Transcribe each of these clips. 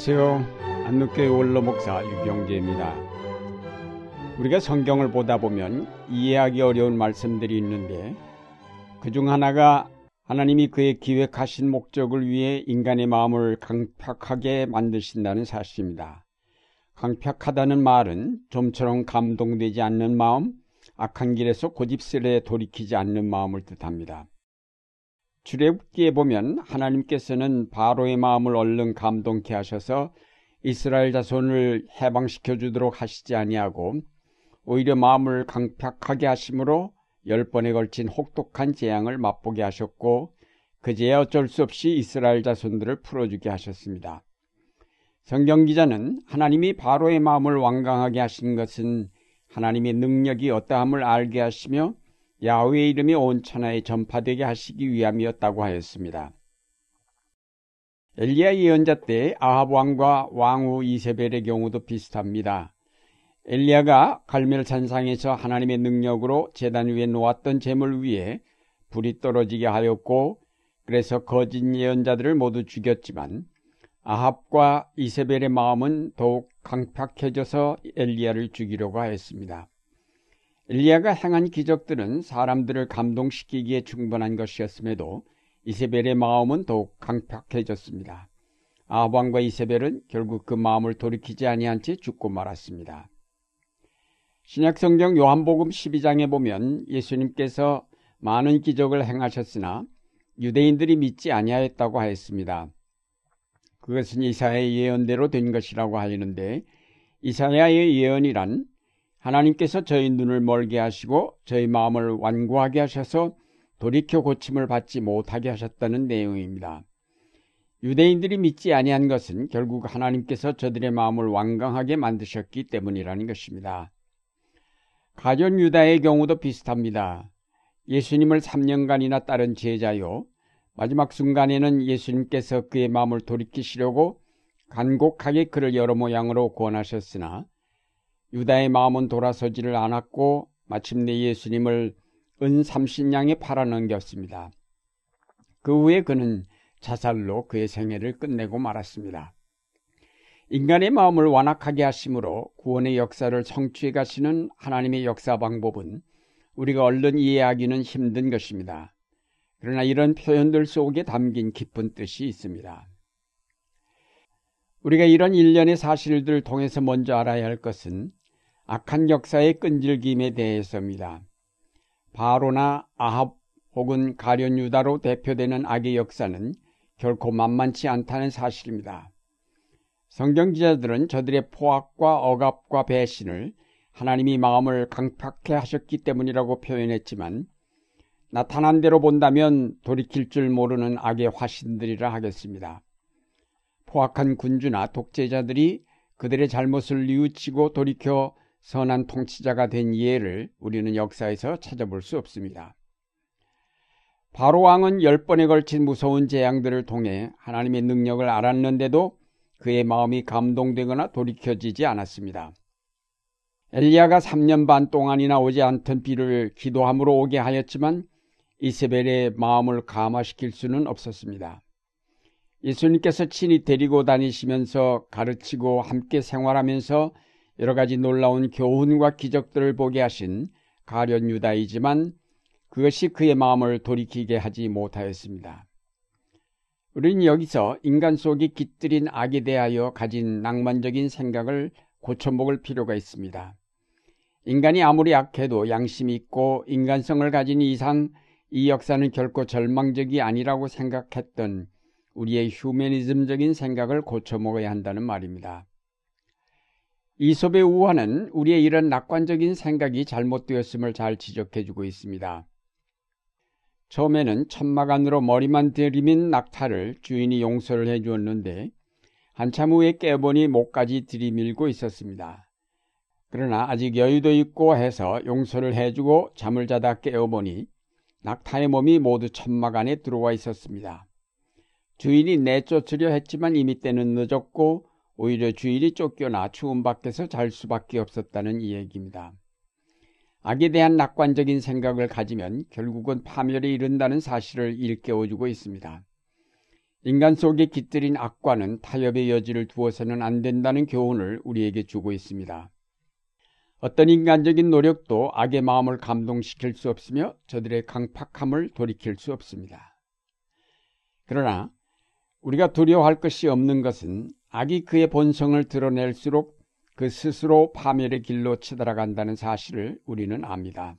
안녕하세요. 안누교회 원로 목사 유경재입니다. 우리가 성경을 보다 보면 이해하기 어려운 말씀들이 있는데 그 중 하나가 하나님이 그의 기획하신 목적을 위해 인간의 마음을 강팍하게 만드신다는 사실입니다. 강팍하다는 말은 좀처럼 감동되지 않는 마음, 악한 길에서 고집스레 돌이키지 않는 마음을 뜻합니다. 출애굽기에 보면 하나님께서는 바로의 마음을 얼른 감동케 하셔서 이스라엘 자손을 해방시켜 주도록 하시지 아니하고 오히려 마음을 강팍하게 하심으로 열 번에 걸친 혹독한 재앙을 맛보게 하셨고 그제야 어쩔 수 없이 이스라엘 자손들을 풀어주게 하셨습니다. 성경 기자는 하나님이 바로의 마음을 완강하게 하신 것은 하나님의 능력이 어떠함을 알게 하시며 야훼의 이름이 온 천하에 전파되게 하시기 위함이었다고 하였습니다. 엘리야 예언자 때 아합 왕과 왕후 이세벨의 경우도 비슷합니다. 엘리야가 갈멜 산상에서 하나님의 능력으로 재단 위에 놓았던 재물 위에 불이 떨어지게 하였고 그래서 거짓 예언자들을 모두 죽였지만 아합과 이세벨의 마음은 더욱 강팍해져서 엘리야를 죽이려고 하였습니다. 엘리야가 행한 기적들은 사람들을 감동시키기에 충분한 것이었음에도 이세벨의 마음은 더욱 강팍해졌습니다. 아합왕과 이세벨은 결국 그 마음을 돌이키지 아니한 채 죽고 말았습니다. 신약성경 요한복음 12장에 보면 예수님께서 많은 기적을 행하셨으나 유대인들이 믿지 아니하였다고 하였습니다. 그것은 이사야의 예언대로 된 것이라고 하였는데 이사야의 예언이란 하나님께서 저희 눈을 멀게 하시고 저희 마음을 완고하게 하셔서 돌이켜 고침을 받지 못하게 하셨다는 내용입니다. 유대인들이 믿지 아니한 것은 결국 하나님께서 저들의 마음을 완강하게 만드셨기 때문이라는 것입니다. 가련 유다의 경우도 비슷합니다. 예수님을 3년간이나 따른 제자요. 마지막 순간에는 예수님께서 그의 마음을 돌이키시려고 간곡하게 그를 여러 모양으로 구원하셨으나 유다의 마음은 돌아서지를 않았고 마침내 예수님을 은 삼신양에 팔아넘겼습니다. 그 후에 그는 자살로 그의 생애를 끝내고 말았습니다. 인간의 마음을 완악하게 하심으로 구원의 역사를 성취해 가시는 하나님의 역사 방법은 우리가 얼른 이해하기는 힘든 것입니다. 그러나 이런 표현들 속에 담긴 깊은 뜻이 있습니다. 우리가 이런 일련의 사실들을 통해서 먼저 알아야 할 것은 악한 역사의 끈질김에 대해서입니다. 바로나 아합 혹은 가련 유다로 대표되는 악의 역사는 결코 만만치 않다는 사실입니다. 성경 기자들은 저들의 포악과 억압과 배신을 하나님이 마음을 강팍해 하셨기 때문이라고 표현했지만 나타난 대로 본다면 돌이킬 줄 모르는 악의 화신들이라 하겠습니다. 포악한 군주나 독재자들이 그들의 잘못을 뉘우치고 돌이켜 선한 통치자가 된 예를 우리는 역사에서 찾아볼 수 없습니다. 바로 왕은 열 번에 걸친 무서운 재앙들을 통해 하나님의 능력을 알았는데도 그의 마음이 감동되거나 돌이켜지지 않았습니다. 엘리야가 3년 반 동안이나 오지 않던 비를 기도함으로 오게 하였지만 이세벨의 마음을 감화시킬 수는 없었습니다. 예수님께서 친히 데리고 다니시면서 가르치고 함께 생활하면서 여러 가지 놀라운 교훈과 기적들을 보게 하신 가련 유다이지만 그것이 그의 마음을 돌이키게 하지 못하였습니다. 우리는 여기서 인간 속에 깃들인 악에 대하여 가진 낭만적인 생각을 고쳐먹을 필요가 있습니다. 인간이 아무리 약해도 양심이 있고 인간성을 가진 이상 이 역사는 결코 절망적이 아니라고 생각했던 우리의 휴메니즘적인 생각을 고쳐먹어야 한다는 말입니다. 이솝의 우화는 우리의 이런 낙관적인 생각이 잘못되었음을 잘 지적해주고 있습니다. 처음에는 천막 안으로 머리만 들이민 낙타를 주인이 용서를 해주었는데 한참 후에 깨보니 목까지 들이밀고 있었습니다. 그러나 아직 여유도 있고 해서 용서를 해주고 잠을 자다 깨어보니 낙타의 몸이 모두 천막 안에 들어와 있었습니다. 주인이 내쫓으려 했지만 이미 때는 늦었고 오히려 주일이 쫓겨나 추운 밖에서 잘 수밖에 없었다는 이야기입니다. 악에 대한 낙관적인 생각을 가지면 결국은 파멸에 이른다는 사실을 일깨워주고 있습니다. 인간 속에 깃들인 악과는 타협의 여지를 두어서는 안 된다는 교훈을 우리에게 주고 있습니다. 어떤 인간적인 노력도 악의 마음을 감동시킬 수 없으며 저들의 강팍함을 돌이킬 수 없습니다. 그러나 우리가 두려워할 것이 없는 것은 악이 그의 본성을 드러낼수록 그 스스로 파멸의 길로 치달아간다는 사실을 우리는 압니다.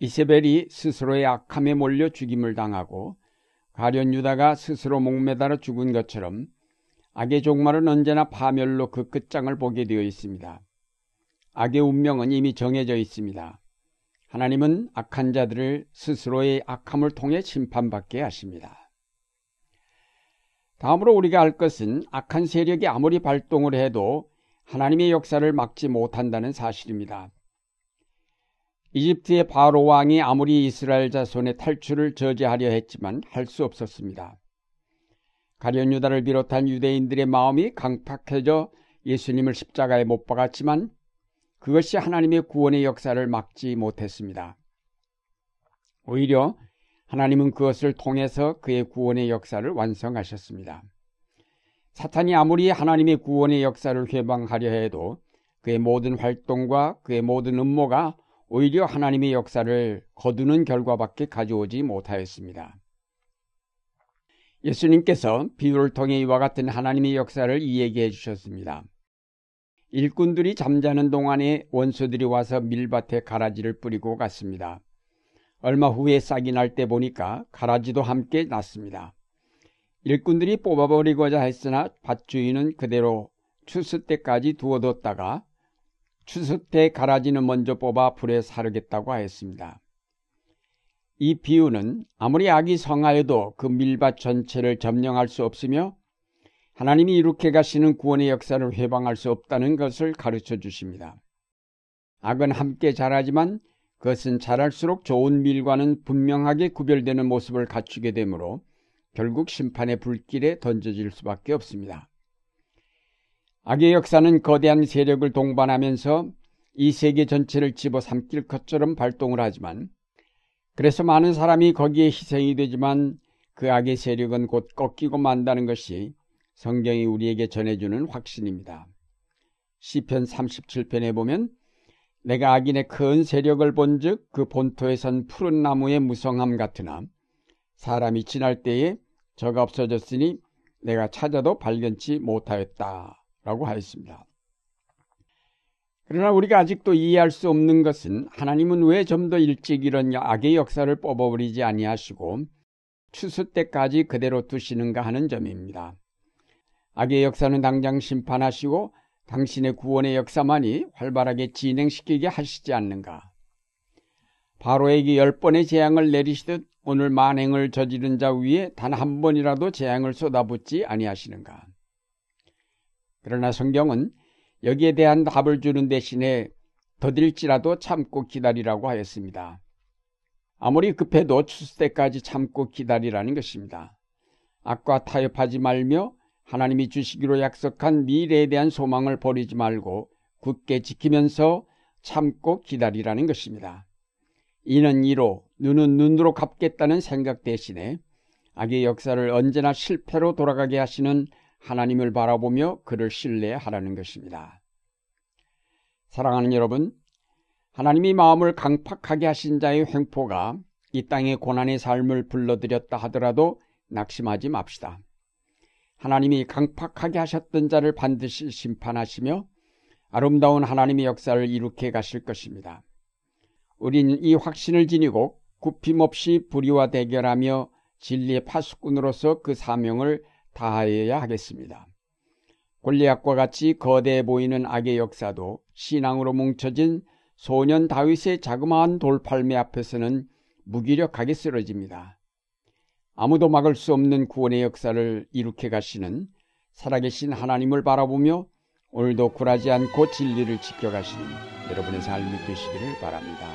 이세벨이 스스로의 악함에 몰려 죽임을 당하고 가련 유다가 스스로 목매달아 죽은 것처럼 악의 종말은 언제나 파멸로 그 끝장을 보게 되어 있습니다. 악의 운명은 이미 정해져 있습니다. 하나님은 악한 자들을 스스로의 악함을 통해 심판받게 하십니다. 다음으로 우리가 알 것은 악한 세력이 아무리 발동을 해도 하나님의 역사를 막지 못한다는 사실입니다. 이집트의 바로 왕이 아무리 이스라엘 자손의 탈출을 저지하려 했지만 할 수 없었습니다. 가련 유다를 비롯한 유대인들의 마음이 강팍해져 예수님을 십자가에 못 박았지만 그것이 하나님의 구원의 역사를 막지 못했습니다. 오히려 하나님은 그것을 통해서 그의 구원의 역사를 완성하셨습니다. 사탄이 아무리 하나님의 구원의 역사를 회방하려 해도 그의 모든 활동과 그의 모든 음모가 오히려 하나님의 역사를 거두는 결과밖에 가져오지 못하였습니다. 예수님께서 비유를 통해 이와 같은 하나님의 역사를 이야기해 주셨습니다. 일꾼들이 잠자는 동안에 원수들이 와서 밀밭에 가라지를 뿌리고 갔습니다. 얼마 후에 싹이 날 때 보니까 가라지도 함께 났습니다. 일꾼들이 뽑아버리고자 했으나 밭주인은 그대로 추수 때까지 두어뒀다가 추수 때 가라지는 먼저 뽑아 불에 사르겠다고 하였습니다. 이 비유는 아무리 악이 성하여도 그 밀밭 전체를 점령할 수 없으며 하나님이 이룩해 가시는 구원의 역사를 회방할 수 없다는 것을 가르쳐 주십니다. 악은 함께 자라지만 그것은 자랄수록 좋은 밀과는 분명하게 구별되는 모습을 갖추게 되므로 결국 심판의 불길에 던져질 수밖에 없습니다. 악의 역사는 거대한 세력을 동반하면서 이 세계 전체를 집어삼킬 것처럼 발동을 하지만 그래서 많은 사람이 거기에 희생이 되지만 그 악의 세력은 곧 꺾이고 만다는 것이 성경이 우리에게 전해주는 확신입니다. 시편 37편에 보면 내가 악인의 큰 세력을 본즉 그 본토에선 푸른 나무의 무성함 같으나 사람이 지날 때에 저가 없어졌으니 내가 찾아도 발견치 못하였다 라고 하였습니다. 그러나 우리가 아직도 이해할 수 없는 것은 하나님은 왜 좀 더 일찍 이런 악의 역사를 뽑아버리지 아니하시고 추수 때까지 그대로 두시는가 하는 점입니다. 악의 역사는 당장 심판하시고 당신의 구원의 역사만이 활발하게 진행시키게 하시지 않는가. 바로에게 열 번의 재앙을 내리시듯 오늘 만행을 저지른 자 위에 단 한 번이라도 재앙을 쏟아붓지 아니하시는가. 그러나 성경은 여기에 대한 답을 주는 대신에 더딜지라도 참고 기다리라고 하였습니다. 아무리 급해도 추수 때까지 참고 기다리라는 것입니다. 악과 타협하지 말며 하나님이 주시기로 약속한 미래에 대한 소망을 버리지 말고 굳게 지키면서 참고 기다리라는 것입니다. 이는 이로 눈은 눈으로 갚겠다는 생각 대신에 악의 역사를 언제나 실패로 돌아가게 하시는 하나님을 바라보며 그를 신뢰하라는 것입니다. 사랑하는 여러분, 하나님이 마음을 강팍하게 하신 자의 횡포가 이 땅의 고난의 삶을 불러들였다 하더라도 낙심하지 맙시다. 하나님이 강팍하게 하셨던 자를 반드시 심판하시며 아름다운 하나님의 역사를 이룩해 가실 것입니다. 우리는 이 확신을 지니고 굽힘없이 불의와 대결하며 진리의 파수꾼으로서 그 사명을 다하여야 하겠습니다. 골리앗과 같이 거대해 보이는 악의 역사도 신앙으로 뭉쳐진 소년 다윗의 자그마한 돌팔매 앞에서는 무기력하게 쓰러집니다. 아무도 막을 수 없는 구원의 역사를 이룩해 가시는 살아계신 하나님을 바라보며 오늘도 굴하지 않고 진리를 지켜가시는 여러분의 삶이 되시기를 바랍니다.